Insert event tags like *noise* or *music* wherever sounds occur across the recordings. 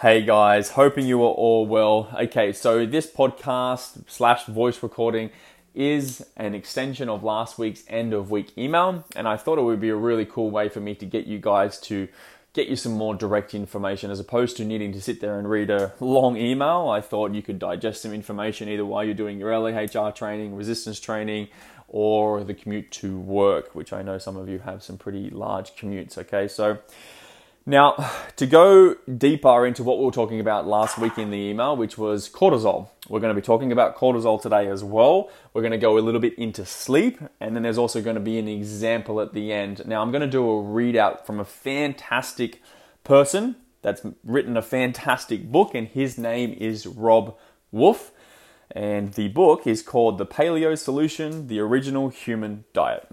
Hey guys, hoping you are all well. Okay, so this podcast slash voice recording is an extension of last week's end of week email, and I thought it would be a really cool way for me to get you guys to get you some more direct information as opposed to needing to sit there and read a long email. I thought you could digest some information either while you're doing your LAHR training, resistance training, or the commute to work, which I know some of you have some pretty large commutes. Okay, so now to go deeper into what we were talking about last week in the email, which was cortisol, we're going to be talking about cortisol today as well. We're going to go a little bit into sleep, and then there's also going to be an example at the end. Now, I'm going to do a readout from a fantastic person that's written a fantastic book, and his name is Robb Wolf. And the book is called The Paleo Solution The Original Human Diet.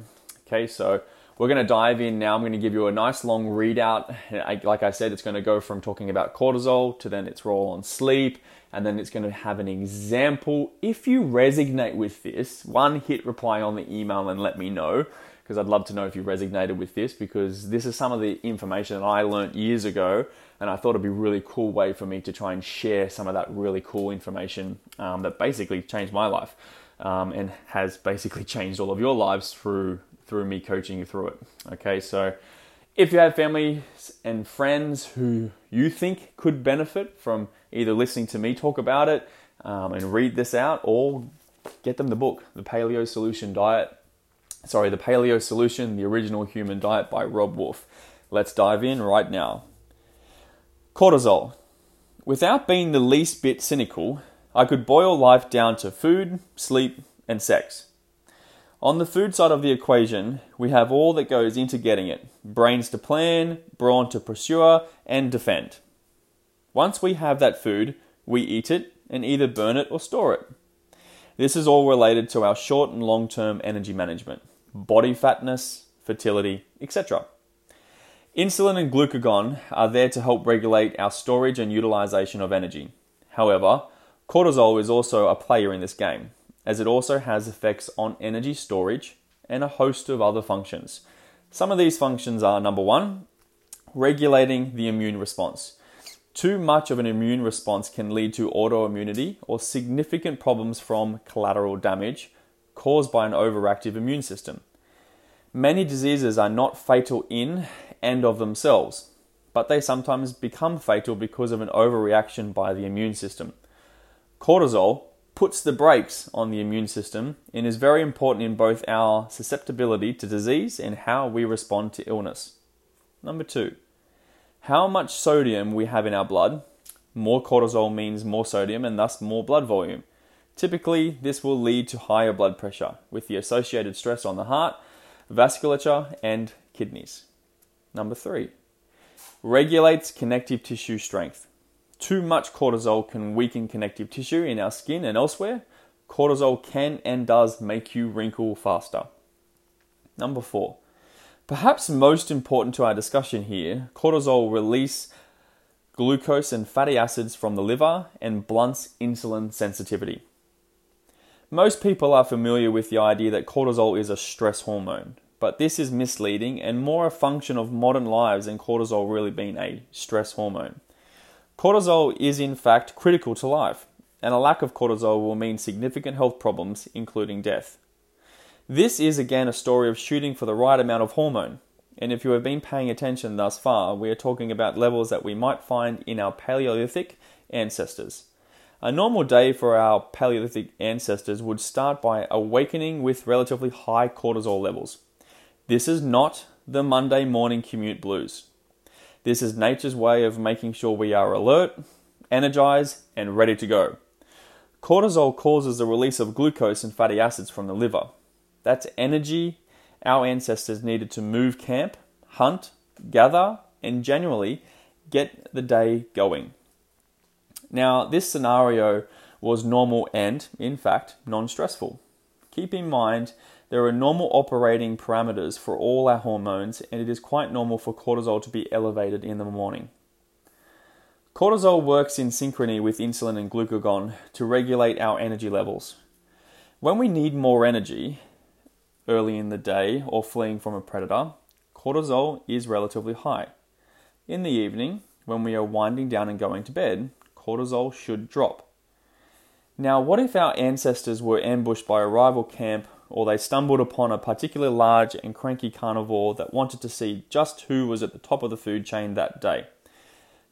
Okay, so we're going to dive in now. I'm going to give you a nice long readout. Like I said, it's going to go from talking about cortisol to then its role on sleep, and then it's going to have an example. If you resonate with this, one, hit reply on the email and let me know because I'd love to know if you resonated with this because this is some of the information that I learned years ago and I thought it'd be a really cool way for me to try and share some of that really cool information um, that basically changed my life um, and has basically *laughs* changed all of your lives through through me coaching you through it. Okay, so if you have families and friends who you think could benefit from either listening to me talk about it um, and read this out or get them the book, The Paleo Solution Diet sorry, The Paleo Solution, The Original Human Diet by Robb Wolf. Let's dive in right now. Cortisol. Without being the least bit cynical, I could boil life down to food, sleep, and sex. On the food side of the equation, we have all that goes into getting it brains to plan, brawn to pursue, and defend. Once we have that food, we eat it and either burn it or store it. This is all related to our short and long term energy management body fatness, fertility, etc. Insulin and glucagon are there to help regulate our storage and utilization of energy. However, cortisol is also a player in this game, as it also has effects on energy storage and a host of other functions. Some of these functions are number one, regulating the immune response. Too much of an immune response can lead to autoimmunity or significant problems from collateral damage caused by an overactive immune system. Many diseases are not fatal in and of themselves, but they sometimes become fatal because of an overreaction by the immune system. Cortisol puts the brakes on the immune system and is very important in both our susceptibility to disease and how we respond to illness. Number two, how much sodium we have in our blood. More cortisol means more sodium and thus more blood volume. Typically, this will lead to higher blood pressure with the associated stress on the heart vasculature, and kidneys. Number three, regulates connective tissue strength. Too much cortisol can weaken connective tissue in our skin and elsewhere. Cortisol can and does make you wrinkle faster. Number four, perhaps most important to our discussion here, cortisol release glucose and fatty acids from the liver and blunts insulin sensitivity. Most people are familiar with the idea that cortisol is a stress hormone, but this is misleading and more a function of modern lives than cortisol really being a stress hormone. Cortisol is in fact critical to life, and a lack of cortisol will mean significant health problems, including death. This is again a story of shooting for the right amount of hormone, and if you have been paying attention thus far, we are talking about levels that we might find in our Paleolithic ancestors. A normal day for our Paleolithic ancestors would start by awakening with relatively high cortisol levels. This is not the Monday morning commute blues. This is nature's way of making sure we are alert, energized, and ready to go. Cortisol causes the release of glucose and fatty acids from the liver. That's energy our ancestors needed to move camp, hunt, gather, and generally get the day going. Now, this scenario was normal and, in fact, non stressful. Keep in mind there are normal operating parameters for all our hormones, and it is quite normal for cortisol to be elevated in the morning. Cortisol works in synchrony with insulin and glucagon to regulate our energy levels. When we need more energy early in the day or fleeing from a predator, cortisol is relatively high. In the evening, when we are winding down and going to bed, cortisol should drop. Now, what if our ancestors were ambushed by a rival camp or they stumbled upon a particularly large and cranky carnivore that wanted to see just who was at the top of the food chain that day?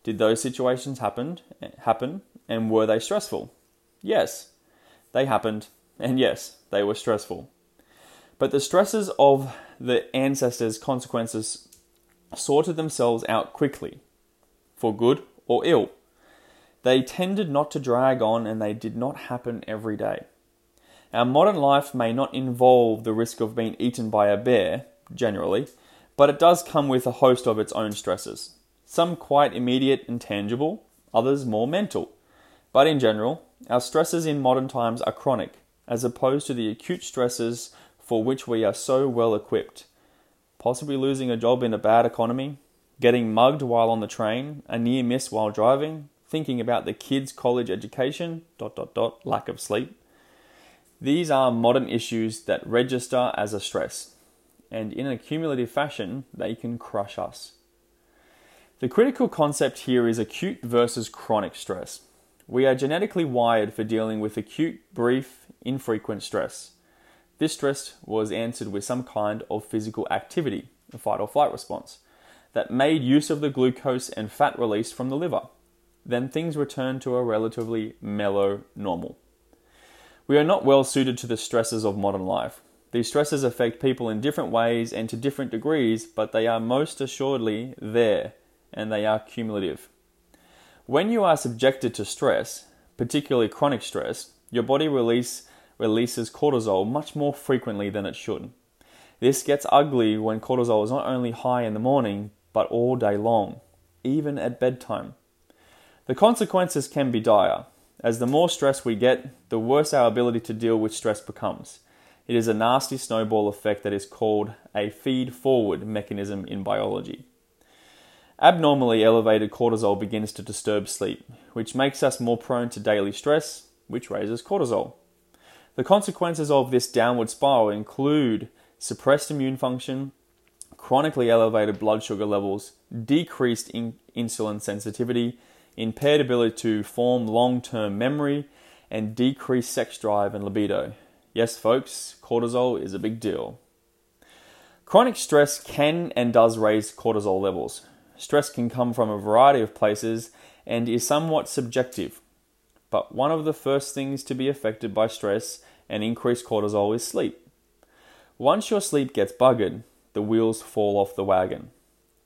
Did those situations happen, happen and were they stressful? Yes, they happened, and yes, they were stressful. But the stresses of the ancestors' consequences sorted themselves out quickly, for good or ill. They tended not to drag on and they did not happen every day. Our modern life may not involve the risk of being eaten by a bear, generally, but it does come with a host of its own stresses. Some quite immediate and tangible, others more mental. But in general, our stresses in modern times are chronic, as opposed to the acute stresses for which we are so well equipped. Possibly losing a job in a bad economy, getting mugged while on the train, a near miss while driving, thinking about the kids' college education, dot dot dot, lack of sleep. These are modern issues that register as a stress, and in a cumulative fashion, they can crush us. The critical concept here is acute versus chronic stress. We are genetically wired for dealing with acute, brief, infrequent stress. This stress was answered with some kind of physical activity, a fight or flight response, that made use of the glucose and fat released from the liver then things return to a relatively mellow normal. We are not well suited to the stresses of modern life. These stresses affect people in different ways and to different degrees, but they are most assuredly there and they are cumulative. When you are subjected to stress, particularly chronic stress, your body release, releases cortisol much more frequently than it should. This gets ugly when cortisol is not only high in the morning, but all day long, even at bedtime. The consequences can be dire. As the more stress we get, the worse our ability to deal with stress becomes. It is a nasty snowball effect that is called a feed forward mechanism in biology. Abnormally elevated cortisol begins to disturb sleep, which makes us more prone to daily stress, which raises cortisol. The consequences of this downward spiral include suppressed immune function, chronically elevated blood sugar levels, decreased in- insulin sensitivity, impaired ability to form long term memory, and decreased sex drive and libido. Yes, folks, cortisol is a big deal. Chronic stress can and does raise cortisol levels. Stress can come from a variety of places and is somewhat subjective. But one of the first things to be affected by stress and increased cortisol is sleep. Once your sleep gets buggered, the wheels fall off the wagon.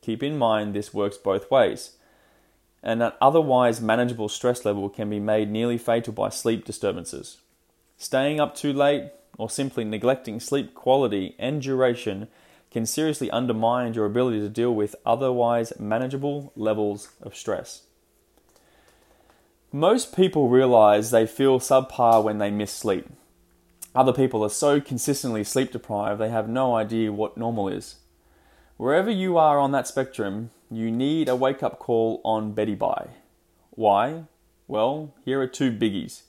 Keep in mind this works both ways and an otherwise manageable stress level can be made nearly fatal by sleep disturbances. Staying up too late or simply neglecting sleep quality and duration can seriously undermine your ability to deal with otherwise manageable levels of stress. Most people realize they feel subpar when they miss sleep. Other people are so consistently sleep deprived they have no idea what normal is. Wherever you are on that spectrum, you need a wake up call on Betty Bye. Why? Well, here are two biggies.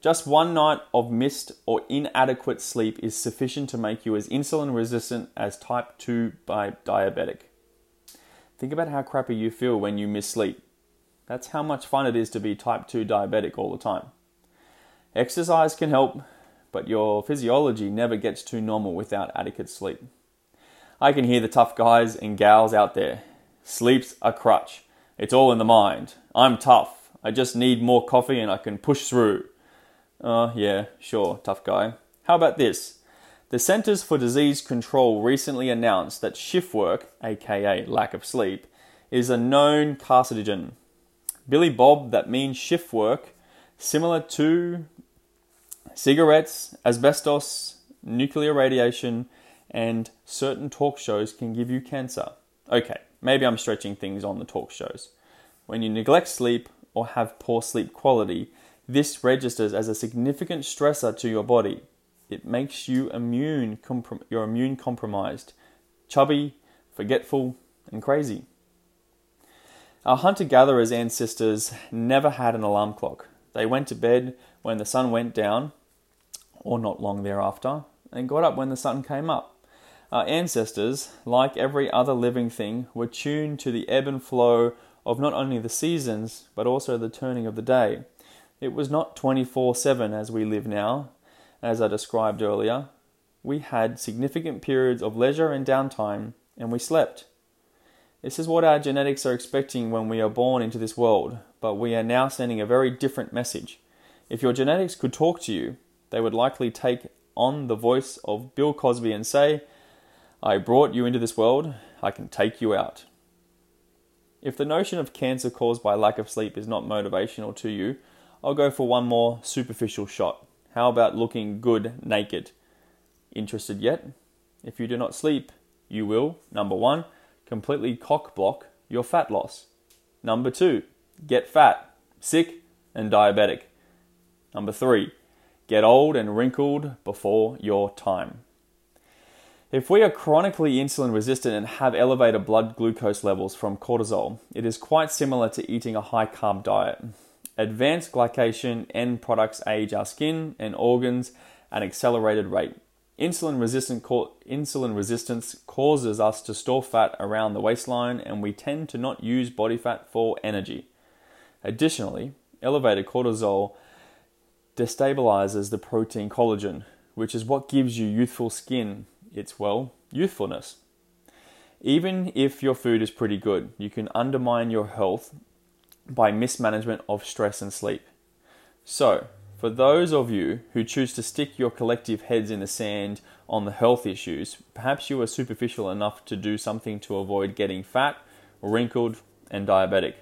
Just one night of missed or inadequate sleep is sufficient to make you as insulin resistant as type 2 diabetic. Think about how crappy you feel when you miss sleep. That's how much fun it is to be type 2 diabetic all the time. Exercise can help, but your physiology never gets too normal without adequate sleep. I can hear the tough guys and gals out there Sleep's a crutch. It's all in the mind. I'm tough. I just need more coffee and I can push through. Oh, uh, yeah, sure, tough guy. How about this? The Centers for Disease Control recently announced that shift work, aka lack of sleep, is a known carcinogen. Billy Bob, that means shift work, similar to cigarettes, asbestos, nuclear radiation, and certain talk shows can give you cancer. Okay, Maybe I'm stretching things on the talk shows. When you neglect sleep or have poor sleep quality, this registers as a significant stressor to your body. It makes you immune, comprom- immune compromised, chubby, forgetful, and crazy. Our hunter gatherers' ancestors never had an alarm clock. They went to bed when the sun went down, or not long thereafter, and got up when the sun came up. Our ancestors, like every other living thing, were tuned to the ebb and flow of not only the seasons, but also the turning of the day. It was not 24 7 as we live now, as I described earlier. We had significant periods of leisure and downtime, and we slept. This is what our genetics are expecting when we are born into this world, but we are now sending a very different message. If your genetics could talk to you, they would likely take on the voice of Bill Cosby and say, I brought you into this world, I can take you out. If the notion of cancer caused by lack of sleep is not motivational to you, I'll go for one more superficial shot. How about looking good naked? Interested yet? If you do not sleep, you will, number one, completely cock block your fat loss. Number two, get fat, sick, and diabetic. Number three, get old and wrinkled before your time. If we are chronically insulin resistant and have elevated blood glucose levels from cortisol, it is quite similar to eating a high carb diet. Advanced glycation end products age our skin and organs at an accelerated rate. Insulin, resistant insulin resistance causes us to store fat around the waistline, and we tend to not use body fat for energy. Additionally, elevated cortisol destabilizes the protein collagen, which is what gives you youthful skin its, well, youthfulness. Even if your food is pretty good, you can undermine your health by mismanagement of stress and sleep. So, for those of you who choose to stick your collective heads in the sand on the health issues, perhaps you are superficial enough to do something to avoid getting fat, wrinkled, and diabetic.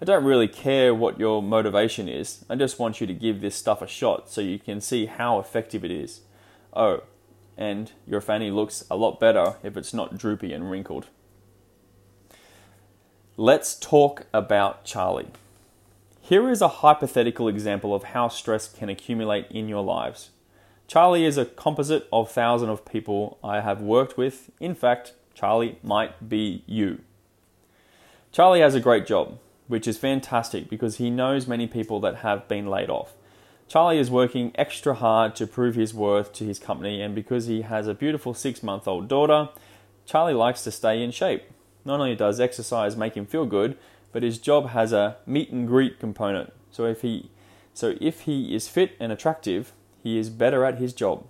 I don't really care what your motivation is, I just want you to give this stuff a shot so you can see how effective it is. Oh, and your fanny looks a lot better if it's not droopy and wrinkled. Let's talk about Charlie. Here is a hypothetical example of how stress can accumulate in your lives. Charlie is a composite of thousands of people I have worked with. In fact, Charlie might be you. Charlie has a great job, which is fantastic because he knows many people that have been laid off. Charlie is working extra hard to prove his worth to his company, and because he has a beautiful six month old daughter, Charlie likes to stay in shape. Not only does exercise make him feel good, but his job has a meet and greet component. So if he so if he is fit and attractive, he is better at his job.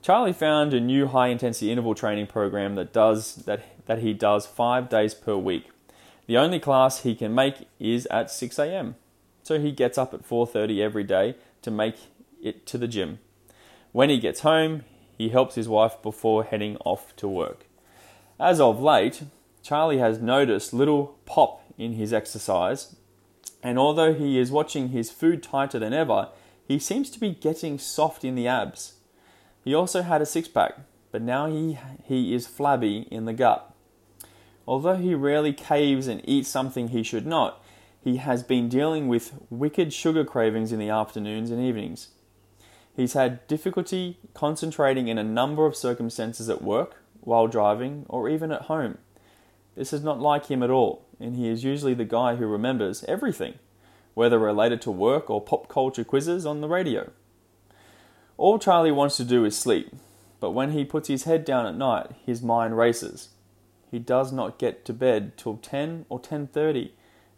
Charlie found a new high intensity interval training program that does that that he does 5 days per week. The only class he can make is at 6 a.m. So he gets up at 4:30 every day to make it to the gym. When he gets home, he helps his wife before heading off to work. As of late, Charlie has noticed little pop in his exercise, and although he is watching his food tighter than ever, he seems to be getting soft in the abs. He also had a six pack, but now he, he is flabby in the gut. Although he rarely caves and eats something he should not, he has been dealing with wicked sugar cravings in the afternoons and evenings. He's had difficulty concentrating in a number of circumstances at work, while driving, or even at home. This is not like him at all, and he is usually the guy who remembers everything, whether related to work or pop culture quizzes on the radio. All Charlie wants to do is sleep, but when he puts his head down at night, his mind races. He does not get to bed till 10 or 10:30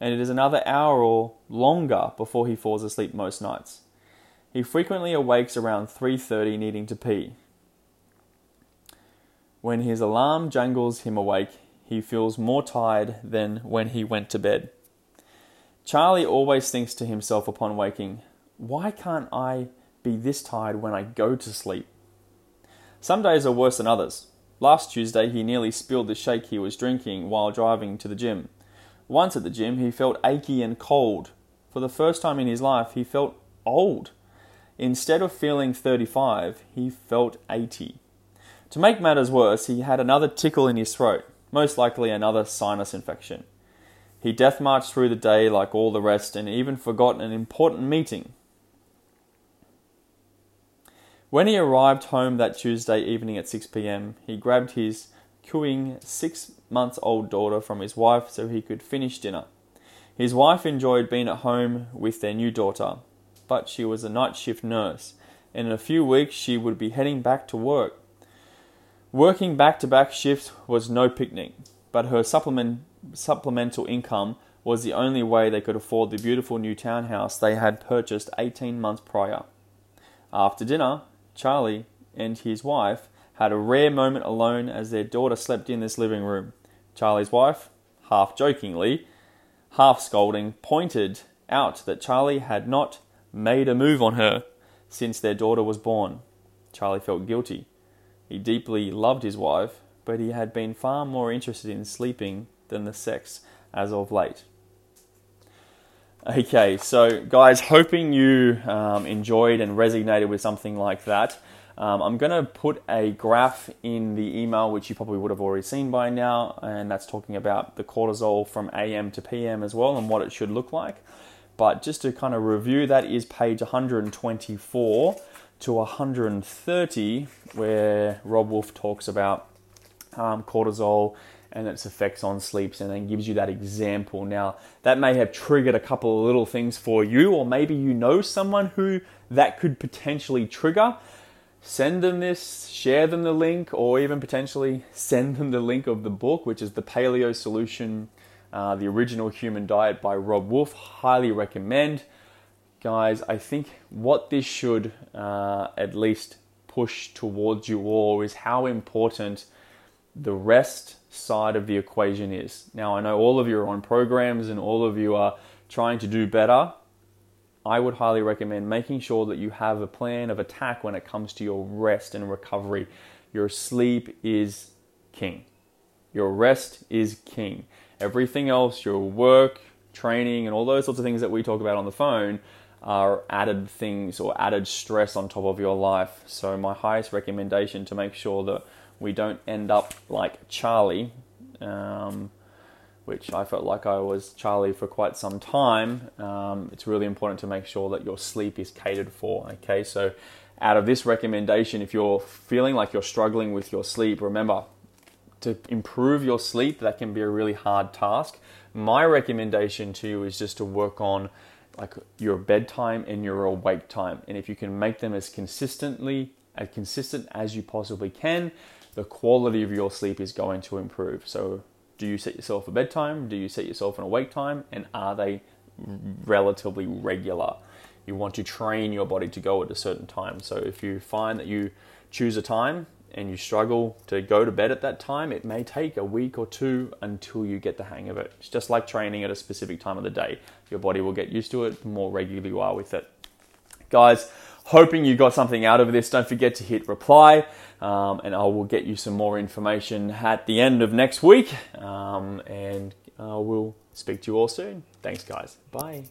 and it is another hour or longer before he falls asleep most nights. He frequently awakes around 3:30 needing to pee. When his alarm jangles him awake, he feels more tired than when he went to bed. Charlie always thinks to himself upon waking, why can't I be this tired when I go to sleep? Some days are worse than others. Last Tuesday, he nearly spilled the shake he was drinking while driving to the gym. Once at the gym, he felt achy and cold. For the first time in his life, he felt old. Instead of feeling 35, he felt 80. To make matters worse, he had another tickle in his throat, most likely another sinus infection. He death marched through the day like all the rest and even forgot an important meeting. When he arrived home that Tuesday evening at 6 pm, he grabbed his cooing six months old daughter from his wife so he could finish dinner. His wife enjoyed being at home with their new daughter, but she was a night shift nurse, and in a few weeks she would be heading back to work. Working back to back shifts was no picnic, but her supplement, supplemental income was the only way they could afford the beautiful new townhouse they had purchased 18 months prior. After dinner, Charlie and his wife had a rare moment alone as their daughter slept in this living room. Charlie's wife, half jokingly, half scolding, pointed out that Charlie had not made a move on her since their daughter was born. Charlie felt guilty. He deeply loved his wife, but he had been far more interested in sleeping than the sex as of late. Okay, so guys, hoping you um, enjoyed and resonated with something like that. Um, I'm going to put a graph in the email, which you probably would have already seen by now, and that's talking about the cortisol from AM to PM as well and what it should look like. But just to kind of review, that is page 124 to 130, where Robb Wolf talks about um, cortisol and its effects on sleeps and then gives you that example. Now, that may have triggered a couple of little things for you, or maybe you know someone who that could potentially trigger. Send them this, share them the link, or even potentially send them the link of the book, which is The Paleo Solution, uh, The Original Human Diet by Robb Wolf. Highly recommend. Guys, I think what this should uh, at least push towards you all is how important the rest side of the equation is. Now, I know all of you are on programs and all of you are trying to do better. I would highly recommend making sure that you have a plan of attack when it comes to your rest and recovery. Your sleep is king. Your rest is king. Everything else, your work, training, and all those sorts of things that we talk about on the phone are added things or added stress on top of your life. So, my highest recommendation to make sure that we don't end up like Charlie, um, which I felt like I was Charlie for quite some time. Um, it's really important to make sure that your sleep is catered for. Okay, so out of this recommendation, if you're feeling like you're struggling with your sleep, remember to improve your sleep, that can be a really hard task. My recommendation to you is just to work on like your bedtime and your awake time. And if you can make them as consistently as consistent as you possibly can, the quality of your sleep is going to improve. So, do you set yourself a bedtime? Do you set yourself an awake time? And are they relatively regular? You want to train your body to go at a certain time. So, if you find that you choose a time and you struggle to go to bed at that time, it may take a week or two until you get the hang of it. It's just like training at a specific time of the day. Your body will get used to it the more regularly you are with it. Guys, hoping you got something out of this. Don't forget to hit reply, um, and I will get you some more information at the end of next week. Um, and I uh, will speak to you all soon. Thanks, guys. Bye.